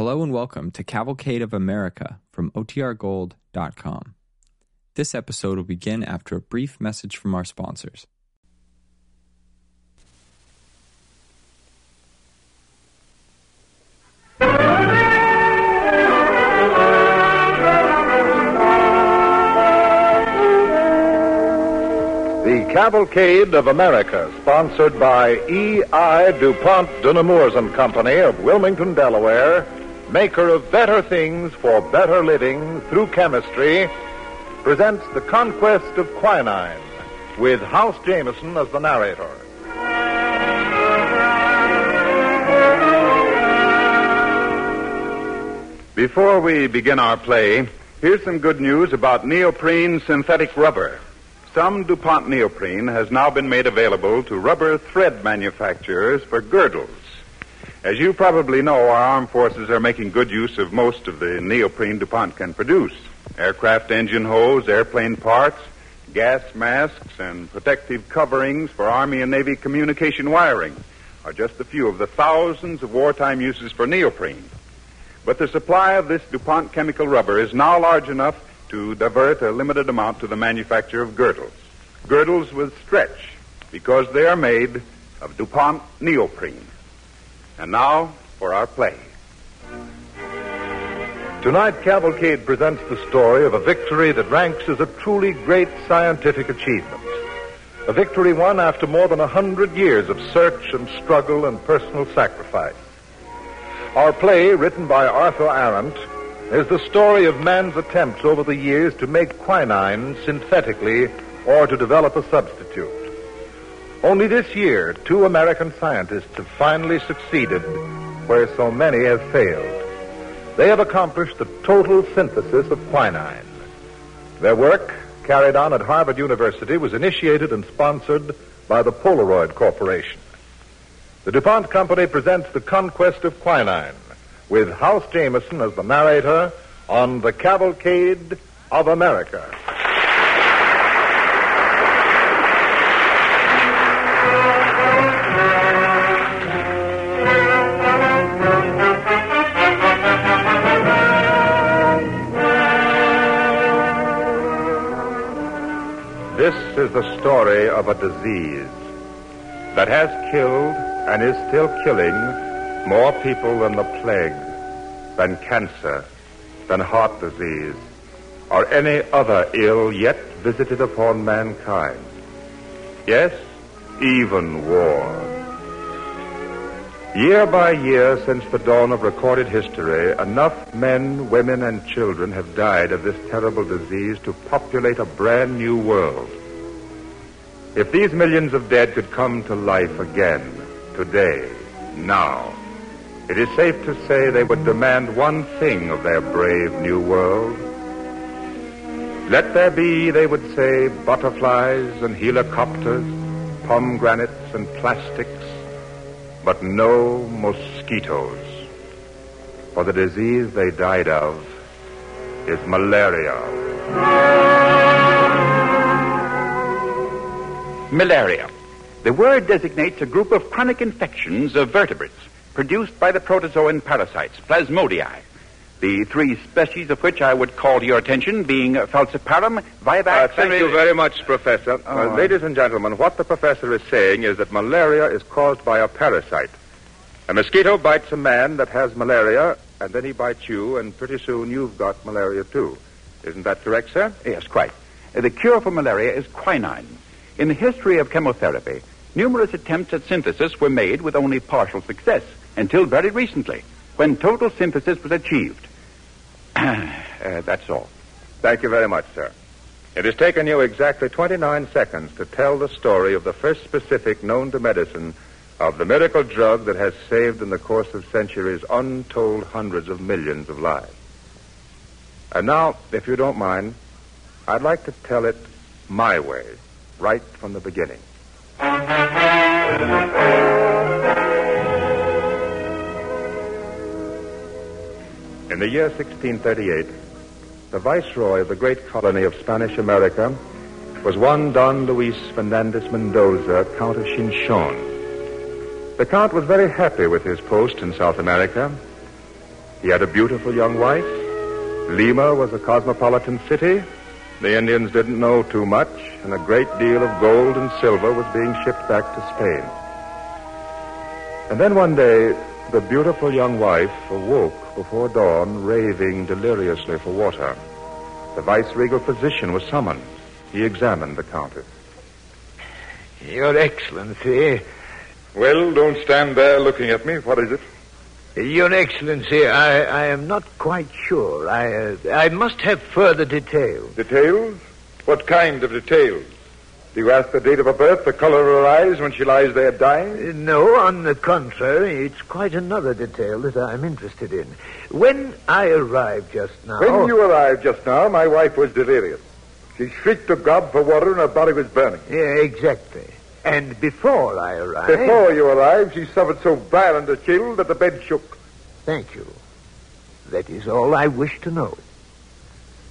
Hello and welcome to Cavalcade of America from OTRGold.com. This episode will begin after a brief message from our sponsors. The Cavalcade of America, sponsored by E.I. DuPont de Nemours and Company of Wilmington, Delaware, maker of better things for better living through chemistry, presents The Conquest of Quinine with House Jameson as the narrator. Before we begin our play, here's some good news about neoprene synthetic rubber. Some DuPont neoprene has now been made available to rubber thread manufacturers for girdles. As you probably know, our armed forces are making good use of most of the neoprene DuPont can produce. Aircraft engine hose, airplane parts, gas masks, and protective coverings for Army and Navy communication wiring are just a few of the thousands of wartime uses for neoprene. But the supply of this DuPont chemical rubber is now large enough to divert a limited amount to the manufacture of girdles. Girdles with stretch, because they are made of DuPont neoprene. And now for our play. Tonight, Cavalcade presents the story of a victory that ranks as a truly great scientific achievement. A victory won after more than a hundred years of search and struggle and personal sacrifice. Our play, written by Arthur Arent, is the story of man's attempts over the years to make quinine synthetically or to develop a substitute. Only this year, two American scientists have finally succeeded where so many have failed. They have accomplished the total synthesis of quinine. Their work, carried on at Harvard University, was initiated and sponsored by the Polaroid Corporation. The DuPont Company presents The Conquest of Quinine with House Jameson as the narrator on The Cavalcade of America. This is the story of a disease that has killed and is still killing more people than the plague, than cancer, than heart disease, or any other ill yet visited upon mankind. Yes, even war. Year by year since the dawn of recorded history, enough men, women, and children have died of this terrible disease to populate a brand new world. If these millions of dead could come to life again, today, now, it is safe to say they would demand one thing of their brave new world. Let there be, they would say, butterflies and helicopters, pomegranates and plastics, but no mosquitoes. For the disease they died of is malaria. Malaria. The word designates a group of chronic infections of vertebrates produced by the protozoan parasites, Plasmodiae. The three species of which I would call to your attention being Falciparum, Vivax, Uh, thank you very much, Professor. Oh, Uh, ladies and gentlemen, what the professor is saying is that malaria is caused by a parasite. A mosquito bites a man that has malaria, and then he bites you, and pretty soon you've got malaria too. Isn't that correct, sir? Yes, quite. Uh, The cure for malaria is quinine. In the history of chemotherapy, numerous attempts at synthesis were made with only partial success until very recently, when total synthesis was achieved. Uh, that's all. Thank you very much, sir. It has taken you exactly 29 seconds to tell the story of the first specific known to medicine of the miracle drug that has saved in the course of centuries untold hundreds of millions of lives. And now, if you don't mind, I'd like to tell it my way, right from the beginning. In the year 1638, the viceroy of the great colony of Spanish America was one Don Luis Fernandez Mendoza, Count of Chinchon. The Count was very happy with his post in South America. He had a beautiful young wife. Lima was a cosmopolitan city. The Indians didn't know too much, and a great deal of gold and silver was being shipped back to Spain. And then one day, the beautiful young wife awoke before dawn, raving deliriously for water. The vice-regal physician was summoned. He examined the countess. Your Excellency. Well, don't stand there looking at me. What is it? Your Excellency, I, I am not quite sure. I, uh, I must have further details. Details? What kind of details? Do you ask the date of her birth, the color of her eyes when she lies there dying? Uh, no, on the contrary, it's quite another detail that I'm interested in. When I arrived just now. When you arrived just now, my wife was delirious. She shrieked to God for water and her body was burning. Yeah, exactly. And before I arrived. Before you arrived, she suffered so violent a chill that the bed shook. Thank you. That is all I wish to know.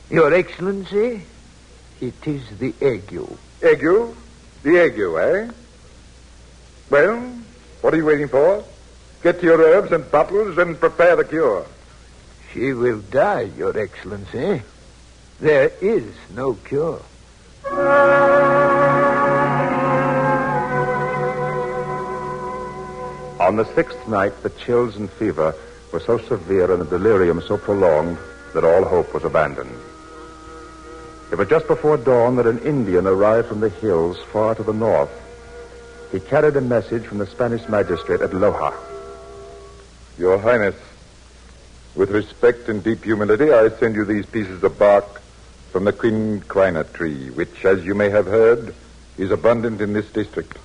Your Excellency, it is the ague. Ague? The ague, eh? Well, what are you waiting for? Get to your herbs and bottles and prepare the cure. She will die, Your Excellency. There is no cure. On the sixth night, the chills and fever were so severe and the delirium so prolonged that all hope was abandoned. It was just before dawn that an Indian arrived from the hills far to the north. He carried a message from the Spanish magistrate at Loja. Your Highness, with respect and deep humility, I send you these pieces of bark from the quinquina tree, which, as you may have heard, is abundant in this district.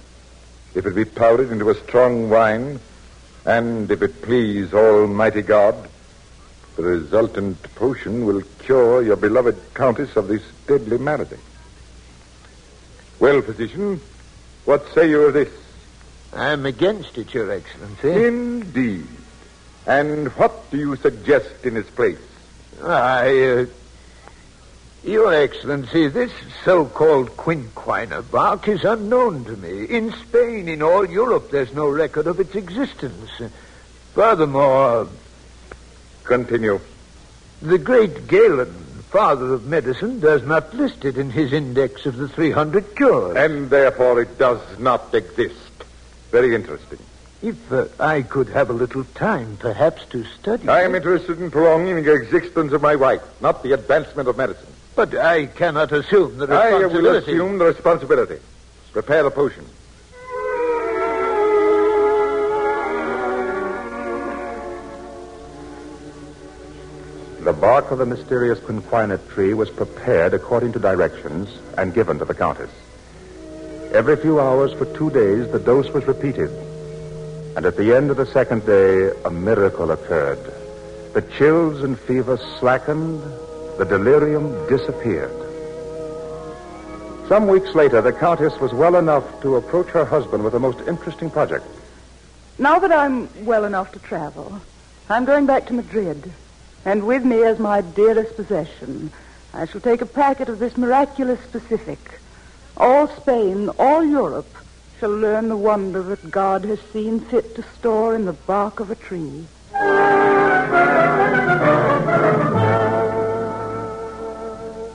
If it be powdered into a strong wine, and if it please Almighty God, the resultant potion will cure your beloved Countess of this deadly malady. Well, physician, what say you of this? I'm against it, Your Excellency. Indeed. And what do you suggest in its place? I, uh, Your Excellency, this so-called quinquina bark is unknown to me. In Spain, in all Europe, there's no record of its existence. Furthermore, Continue. the great Galen, father of medicine, does not list it in his index of the 300 cures. And therefore it does not exist. Very interesting. If uh, I could have a little time, perhaps, to study I am it. interested in prolonging the existence of my wife, not the advancement of medicine. But I cannot assume the responsibility. I will assume the responsibility. Prepare the potion. The bark of the mysterious quinquina tree was prepared according to directions and given to the Countess. Every few hours for two days, the dose was repeated. And at the end of the second day, a miracle occurred. The chills and fever slackened, the delirium disappeared. Some weeks later, the Countess was well enough to approach her husband with a most interesting project. Now that I'm well enough to travel, I'm going back to Madrid. And with me as my dearest possession, I shall take a packet of this miraculous specific. All Spain, all Europe, shall learn the wonder that God has seen fit to store in the bark of a tree.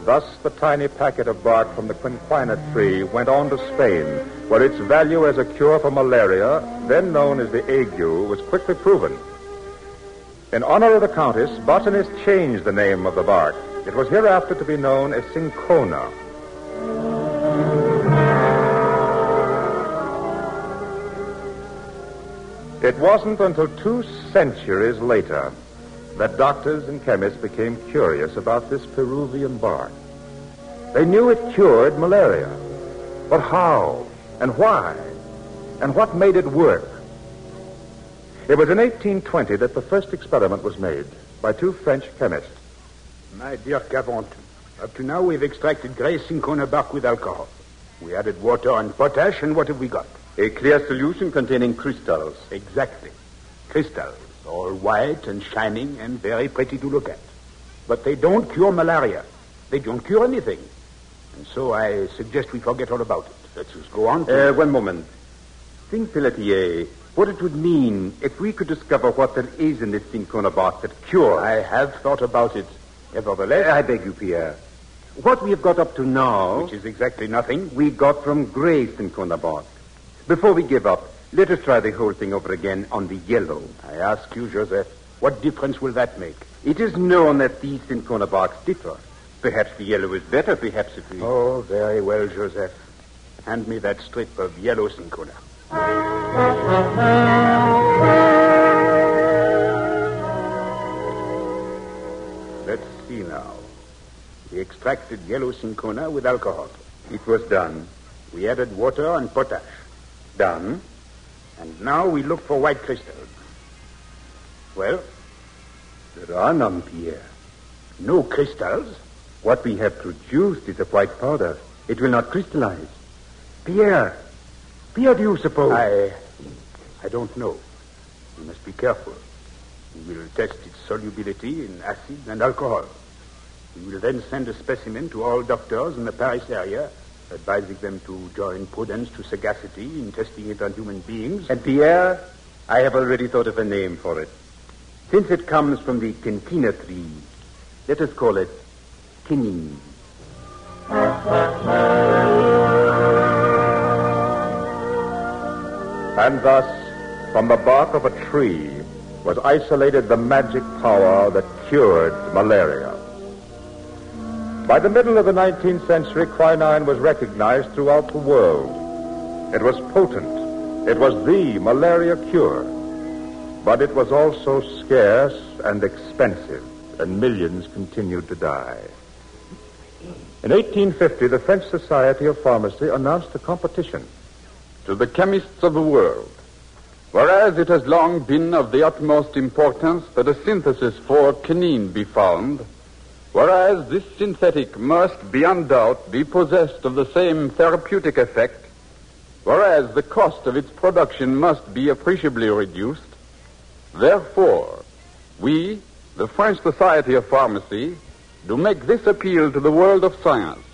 Thus, the tiny packet of bark from the quinquina tree went on to Spain, where its value as a cure for malaria, then known as the ague, was quickly proven. In honor of the Countess, botanists changed the name of the bark. It was hereafter to be known as cinchona. It wasn't until two centuries later that doctors and chemists became curious about this Peruvian bark. They knew it cured malaria. But how? And why? And what made it work? It was in 1820 that the first experiment was made by two French chemists. My dear Caventou, up to now we've extracted gray cinchona bark with alcohol. We added water and potash, and what have we got? A clear solution containing crystals. Exactly. Crystals, all white and shining and very pretty to look at. But they don't cure malaria. They don't cure anything. And so I suggest we forget all about it. Let's just go on to... Uh, one moment. Think, Pelletier, what it would mean if we could discover what there is in this cinchona bark that cures. I have thought about it. Nevertheless, I beg you, Pierre. What we have got up to now, which is exactly nothing, we got from gray cinchona bark. Before we give up, let us try the whole thing over again on the yellow. I ask you, Joseph, what difference will that make? It is known that these cinchona barks differ. Perhaps the yellow is better, perhaps if we... Oh, very well, Joseph. Hand me that strip of yellow cinchona. Let's see now. We extracted yellow cinchona with alcohol. It was done. We added water and potash. Done. And now we look for white crystals. Well? There are none, Pierre. No crystals? What we have produced is a white powder. It will not crystallize. Pierre, Pierre, do you suppose? I. I don't know. We must be careful. We will test its solubility in acid and alcohol. We will then send a specimen to all doctors in the Paris area, advising them to join prudence to sagacity in testing it on human beings. And Pierre, I have already thought of a name for it. Since it comes from the quinquina tree, let us call it quinine. And thus, from the bark of a tree was isolated the magic power that cured malaria. By the middle of the 19th century, quinine was recognized throughout the world. It was potent. It was the malaria cure. But it was also scarce and expensive, and millions continued to die. In 1850, the French Society of Pharmacy announced a competition. To the chemists of the world, whereas it has long been of the utmost importance that a synthesis for quinine be found, whereas this synthetic must beyond doubt be possessed of the same therapeutic effect, whereas the cost of its production must be appreciably reduced, therefore, we, the French Society of Pharmacy, do make this appeal to the world of science,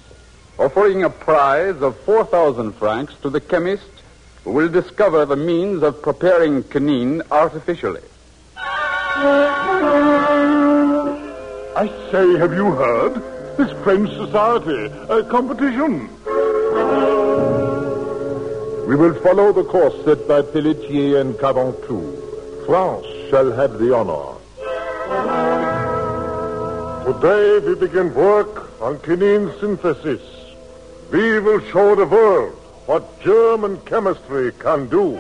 offering a prize of 4,000 francs to the chemist will discover the means of preparing quinine artificially. I say, have you heard? This French society, a competition. We will follow the course set by Pelletier and Caventou. France shall have the honor. Today we begin work on quinine synthesis. We will show the world what German chemistry can do.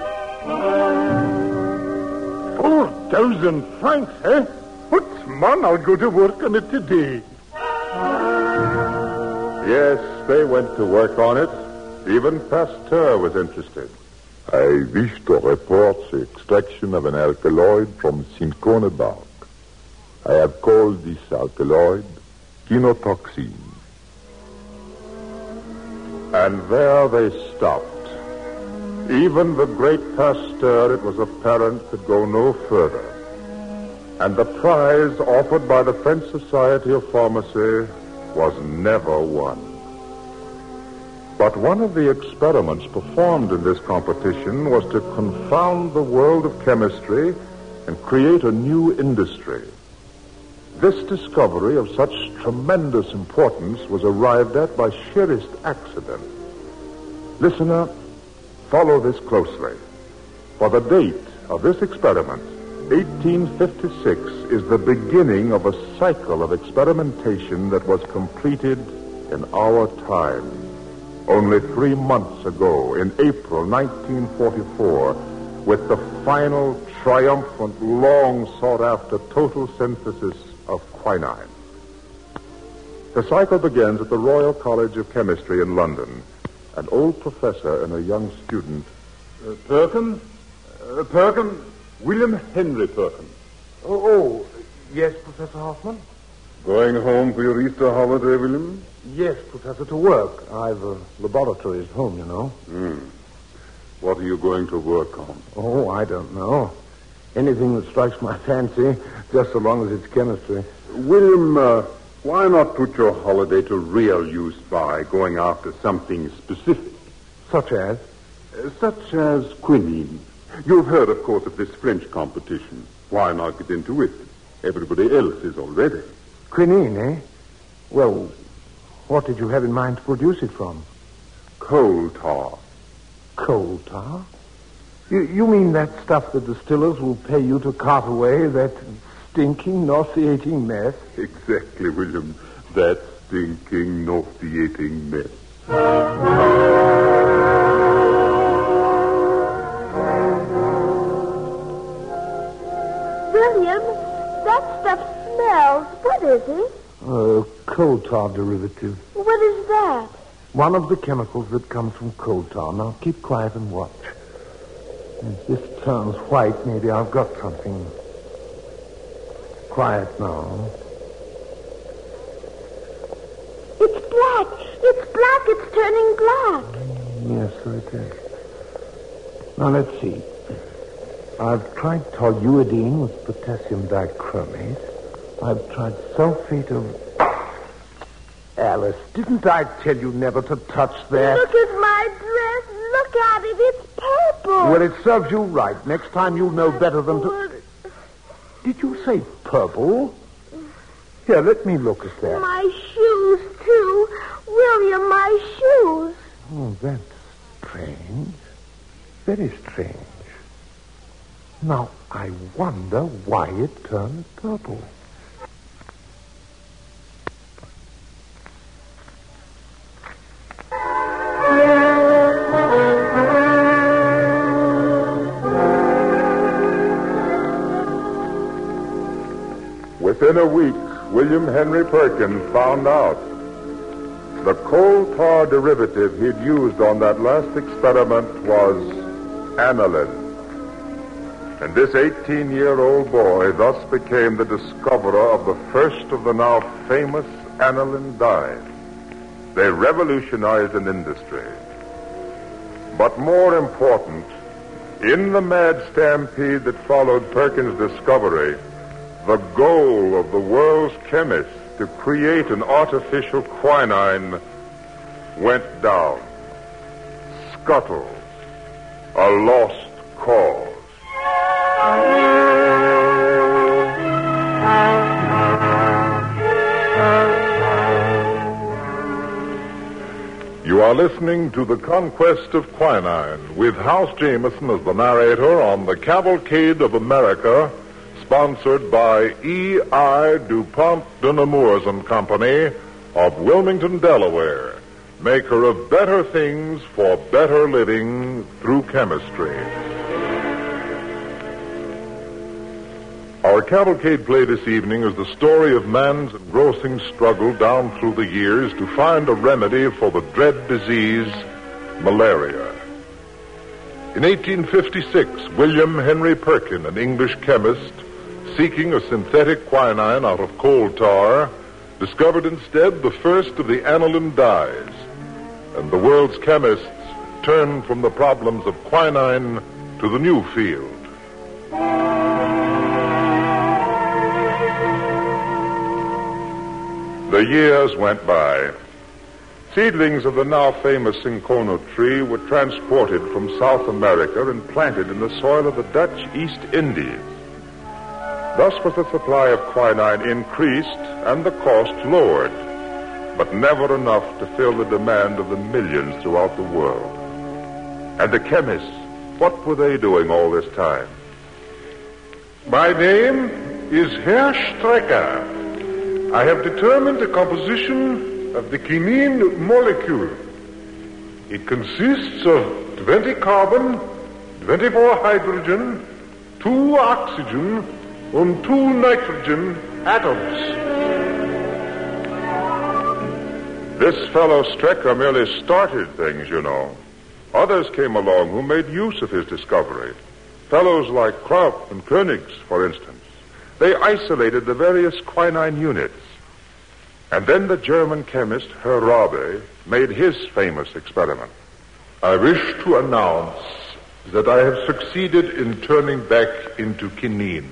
Four thousand francs, eh? But, man, I'll go to work on it today. Yes, they went to work on it. Even Pasteur was interested. I wish to report the extraction of an alkaloid from cinchona bark. I have called this alkaloid quinotoxin. And there they stopped. Even the great Pasteur, it was apparent, could go no further. And the prize offered by the French Society of Pharmacy was never won. But one of the experiments performed in this competition was to confound the world of chemistry and create a new industry. This discovery of such tremendous importance was arrived at by sheerest accident. Listener, follow this closely. For the date of this experiment, 1856, is the beginning of a cycle of experimentation that was completed in our time. Only three months ago, in April 1944, with the final, triumphant, long sought after total synthesis of quinine. The cycle begins at the Royal College of Chemistry in London. An old professor and a young student. Uh, Perkin? Uh, Perkin? William Henry Perkin. Oh, oh, yes, Professor Hofmann? Going home for your Easter holiday, William? Yes, Professor, to work. I've a laboratory at home, you know. Hmm. What are you going to work on? Oh, I don't know. Anything that strikes my fancy, just so long as it's chemistry. William, uh, why not put your holiday to real use by going after something specific? Such as? Uh, such as quinine. You've heard, of course, of this French competition. Why not get into it? Everybody else is already. Quinine, eh? Well, what did you have in mind to produce it from? Coal tar. Coal tar? You, you mean that stuff the distillers will pay you to cart away, that stinking, nauseating mess? Exactly, William. That stinking, nauseating mess. William, that stuff smells. What is it? Uh, coal tar derivative. What is that? One of the chemicals that comes from coal tar. Now, keep quiet and watch. If this turns white, maybe I've got something. Quiet now. It's black. It's black. It's turning black. Mm, yes, so it is. Now, let's see. I've tried toluidine with potassium dichromate. I've tried sulfate of... Alice, didn't I tell you never to touch that? Look at my dress. Look at it. It's purple. Well, it serves you right. Next time you'll know better than to... Did you say purple? Here, let me look at that. My shoes, too. William, my shoes. Oh, that's strange. Very strange. Now, I wonder why it turned purple. Within a week, William Henry Perkins found out the coal tar derivative he'd used on that last experiment was aniline. And this 18 year old boy thus became the discoverer of the first of the now famous aniline dyes. They revolutionized an industry. But more important, in the mad stampede that followed Perkins' discovery, the goal of the world's chemists to create an artificial quinine went down. Scuttle. A lost cause. You are listening to The Conquest of Quinine with House Jameson as the narrator on The Cavalcade of America, sponsored by E.I. DuPont de Nemours and Company of Wilmington, Delaware, maker of better things for better living through chemistry. Our cavalcade play this evening is the story of man's engrossing struggle down through the years to find a remedy for the dread disease, malaria. In 1856, William Henry Perkin, an English chemist, seeking a synthetic quinine out of coal tar, discovered instead the first of the aniline dyes. And the world's chemists turned from the problems of quinine to the new field. The years went by. Seedlings of the now famous cinchona tree were transported from South America and planted in the soil of the Dutch East Indies. Thus was the supply of quinine increased and the cost lowered, but never enough to fill the demand of the millions throughout the world. And the chemists, what were they doing all this time? My name is Herr Strecker. I have determined the composition of the quinine molecule. It consists of 20 carbon, 24 hydrogen, 2 oxygen, and 2 nitrogen atoms. This fellow Strecker merely started things, you know. Others came along who made use of his discovery. Fellows like Skraup and Koenigs, for instance. They isolated the various quinine units. And then the German chemist Herr Rabe made his famous experiment. I wish to announce that I have succeeded in turning back into quinine,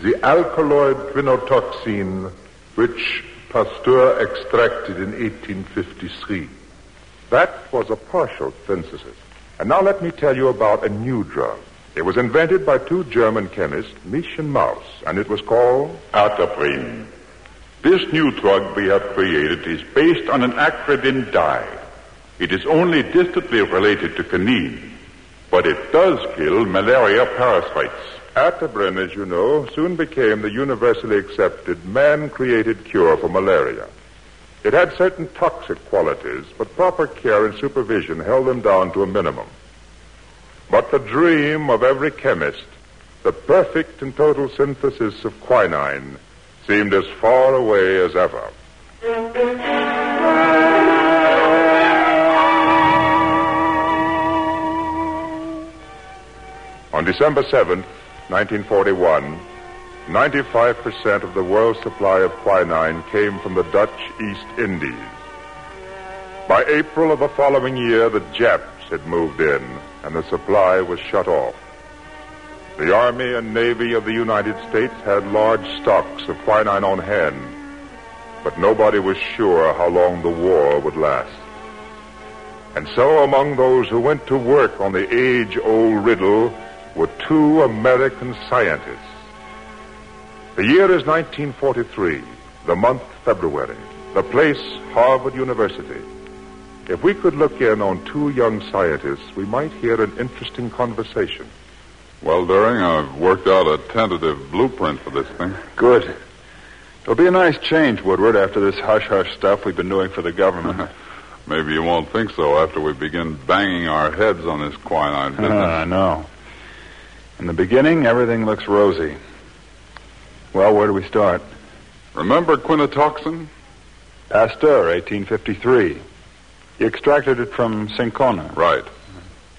the alkaloid quinotoxin which Pasteur extracted in 1853. That was a partial synthesis. And now let me tell you about a new drug. It was invented by two German chemists, Mietzsch and Mauss, and it was called Atabrin. This new drug we have created is based on an acridine dye. It is only distantly related to quinine, but it does kill malaria parasites. Atabrin, as you know, soon became the universally accepted man-created cure for malaria. It had certain toxic qualities, but proper care and supervision held them down to a minimum. But the dream of every chemist, the perfect and total synthesis of quinine, seemed as far away as ever. On December 7th, 1941, 95% of the world's supply of quinine came from the Dutch East Indies. By April of the following year, the Japs had moved in, and the supply was shut off. The Army and Navy of the United States had large stocks of quinine on hand, but nobody was sure how long the war would last. And so, among those who went to work on the age old riddle were two American scientists. The year is 1943, the month February, the place Harvard University. If we could look in on two young scientists, we might hear an interesting conversation. Well, Doering, I've worked out a tentative blueprint for this thing. Good. It'll be a nice change, Woodward, after this hush-hush stuff we've been doing for the government. Maybe you won't think so after we begin banging our heads on this quinine ah, business. I know. In the beginning, everything looks rosy. Well, where do we start? Remember quinotoxin? Pasteur, 1853. He extracted it from cinchona. Right.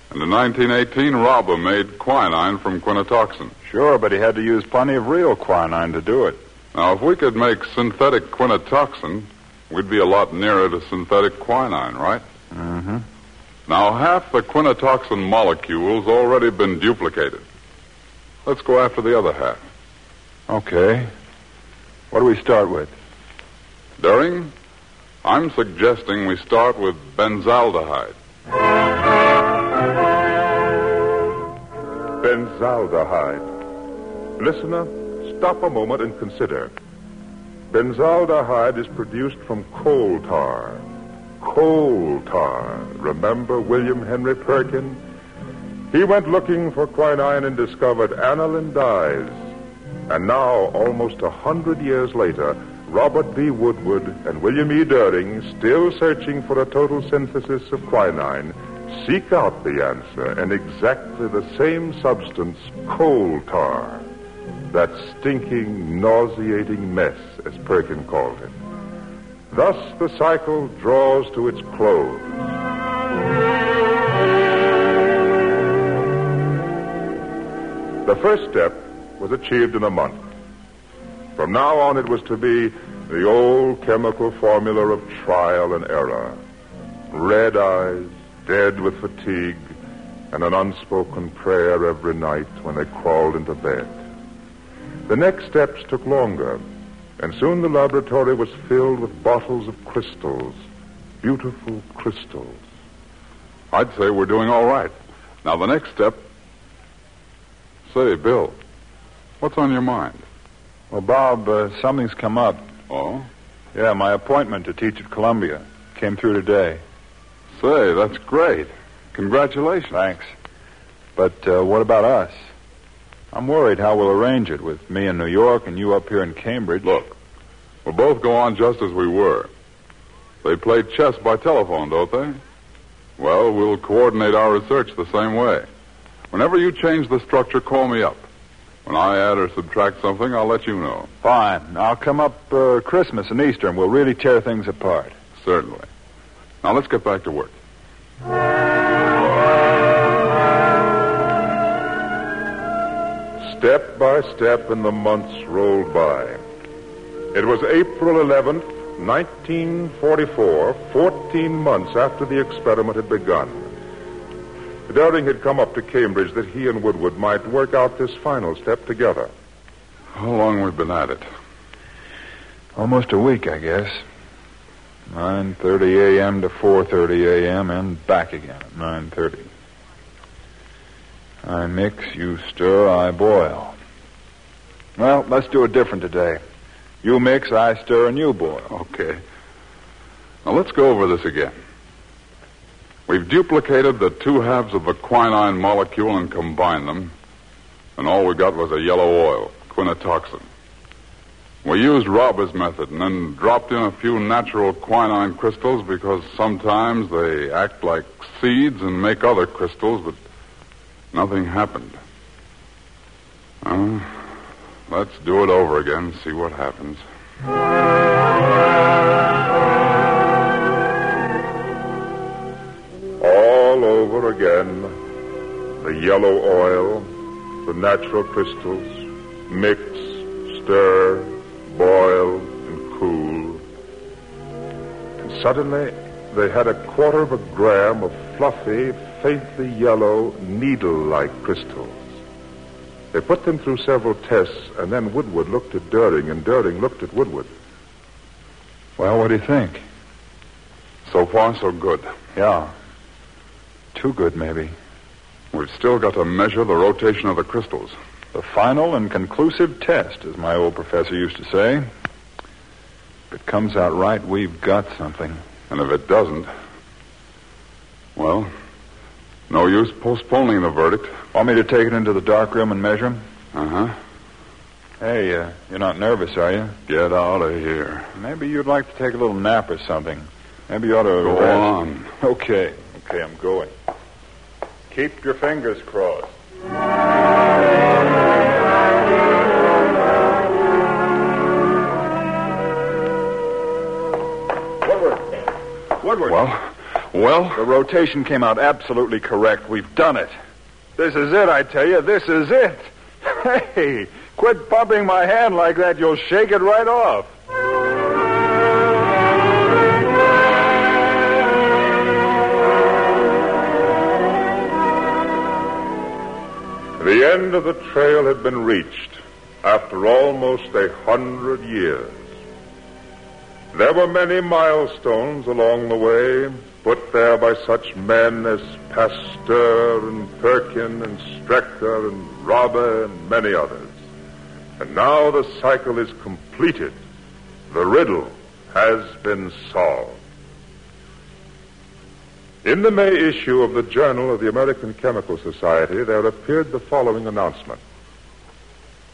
And in 1918, Rabe made quinine from quinotoxin. Sure, but he had to use plenty of real quinine to do it. Now, if we could make synthetic quinotoxin, we'd be a lot nearer to synthetic quinine, right? Mm-hmm. Now, half the quinotoxin molecule's already been duplicated. Let's go after the other half. Okay. What do we start with? Doering, I'm suggesting we start with benzaldehyde. Benzaldehyde. Listener, stop a moment and consider. Benzaldehyde is produced from coal tar. Coal tar. Remember William Henry Perkin? He went looking for quinine and discovered aniline dyes. And now, almost a hundred years later, Robert B. Woodward and William E. Doering, still searching for a total synthesis of quinine, seek out the answer in exactly the same substance, coal tar. That stinking, nauseating mess, as Perkin called it. Thus, the cycle draws to its close. First step was achieved in a month. From now on, it was to be the old chemical formula of trial and error. Red eyes, dead with fatigue, and an unspoken prayer every night when they crawled into bed. The next steps took longer, and soon the laboratory was filled with bottles of crystals, beautiful crystals. I'd say we're doing all right. Now, the next step. Say, Bill, what's on your mind? Well, Bob, uh, something's come up. Oh? Yeah, my appointment to teach at Columbia came through today. Say, that's great. Congratulations. Thanks. But uh, what about us? I'm worried how we'll arrange it with me in New York and you up here in Cambridge. Look, we'll both go on just as we were. They play chess by telephone, don't they? Well, we'll coordinate our research the same way. Whenever you change the structure, call me up. When I add or subtract something, I'll let you know. Fine. I'll come up uh, Christmas and Easter, and we'll really tear things apart. Certainly. Now let's get back to work. Step by step, and the months rolled by. It was April 11th, 1944, 14 months after the experiment had begun. Doering had come up to Cambridge that he and Woodward might work out this final step together. How long we've been at it? Almost a week, I guess. 9.30 a.m. to 4.30 a.m. and back again at 9.30. I mix, you stir, I boil. Well, let's do it different today. You mix, I stir, and you boil. Okay. Now let's go over this again. We've duplicated the two halves of the quinine molecule and combined them, and all we got was a yellow oil, quinotoxin. We used Rabe's method and then dropped in a few natural quinine crystals because sometimes they act like seeds and make other crystals, but nothing happened. Let's do it over again, and see what happens. Again. The yellow oil, the natural crystals, mix, stir, boil, and cool. And suddenly, they had a quarter of a gram of fluffy, faintly yellow, needle-like crystals. They put them through several tests, and then Woodward looked at Doering, and Doering looked at Woodward. Well, what do you think? So far, so good. Yeah. Too good, maybe. We've still got to measure the rotation of the crystals. The final and conclusive test, as my old professor used to say. If it comes out right, we've got something. And if it doesn't, well, no use postponing the verdict. Want me to take it into the dark room and measure him? Uh huh. Hey, uh, you're not nervous, are you? Get out of here. Maybe you'd like to take a little nap or something. Maybe you ought to. Go rest. on. Okay. Okay, I'm going. Keep your fingers crossed. Woodward. Woodward. Well, well, The rotation came out absolutely correct. We've done it. This is it, I tell you. This is it. Hey, quit bumping my hand like that. You'll shake it right off. The end of the trail had been reached after almost a hundred years. There were many milestones along the way, put there by such men as Pasteur and Perkin and Strecker and Rabe and many others. And now the cycle is completed. The riddle has been solved. In the May issue of the Journal of the American Chemical Society, there appeared the following announcement.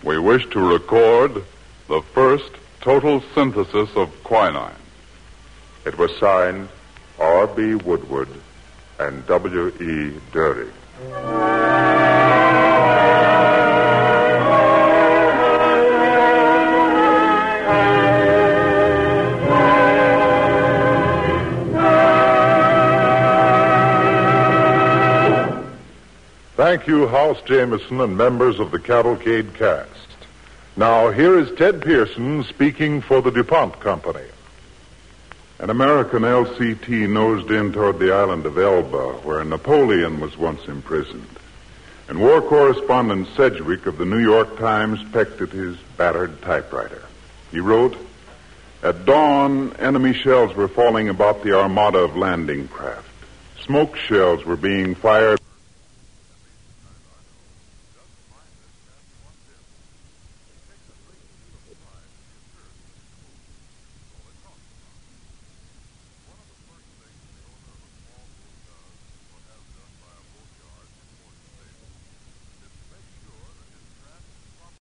we wish to record the first total synthesis of quinine. It was signed R.B. Woodward and W.E. Doering. Thank you, House Jameson and members of the Cavalcade cast. Now, here is Ted Pearson speaking for the DuPont Company. An American LCT nosed in toward the island of Elba, where Napoleon was once imprisoned. And war correspondent Sedgwick of the New York Times pecked at his battered typewriter. He wrote, At dawn, enemy shells were falling about the armada of landing craft. Smoke shells were being fired.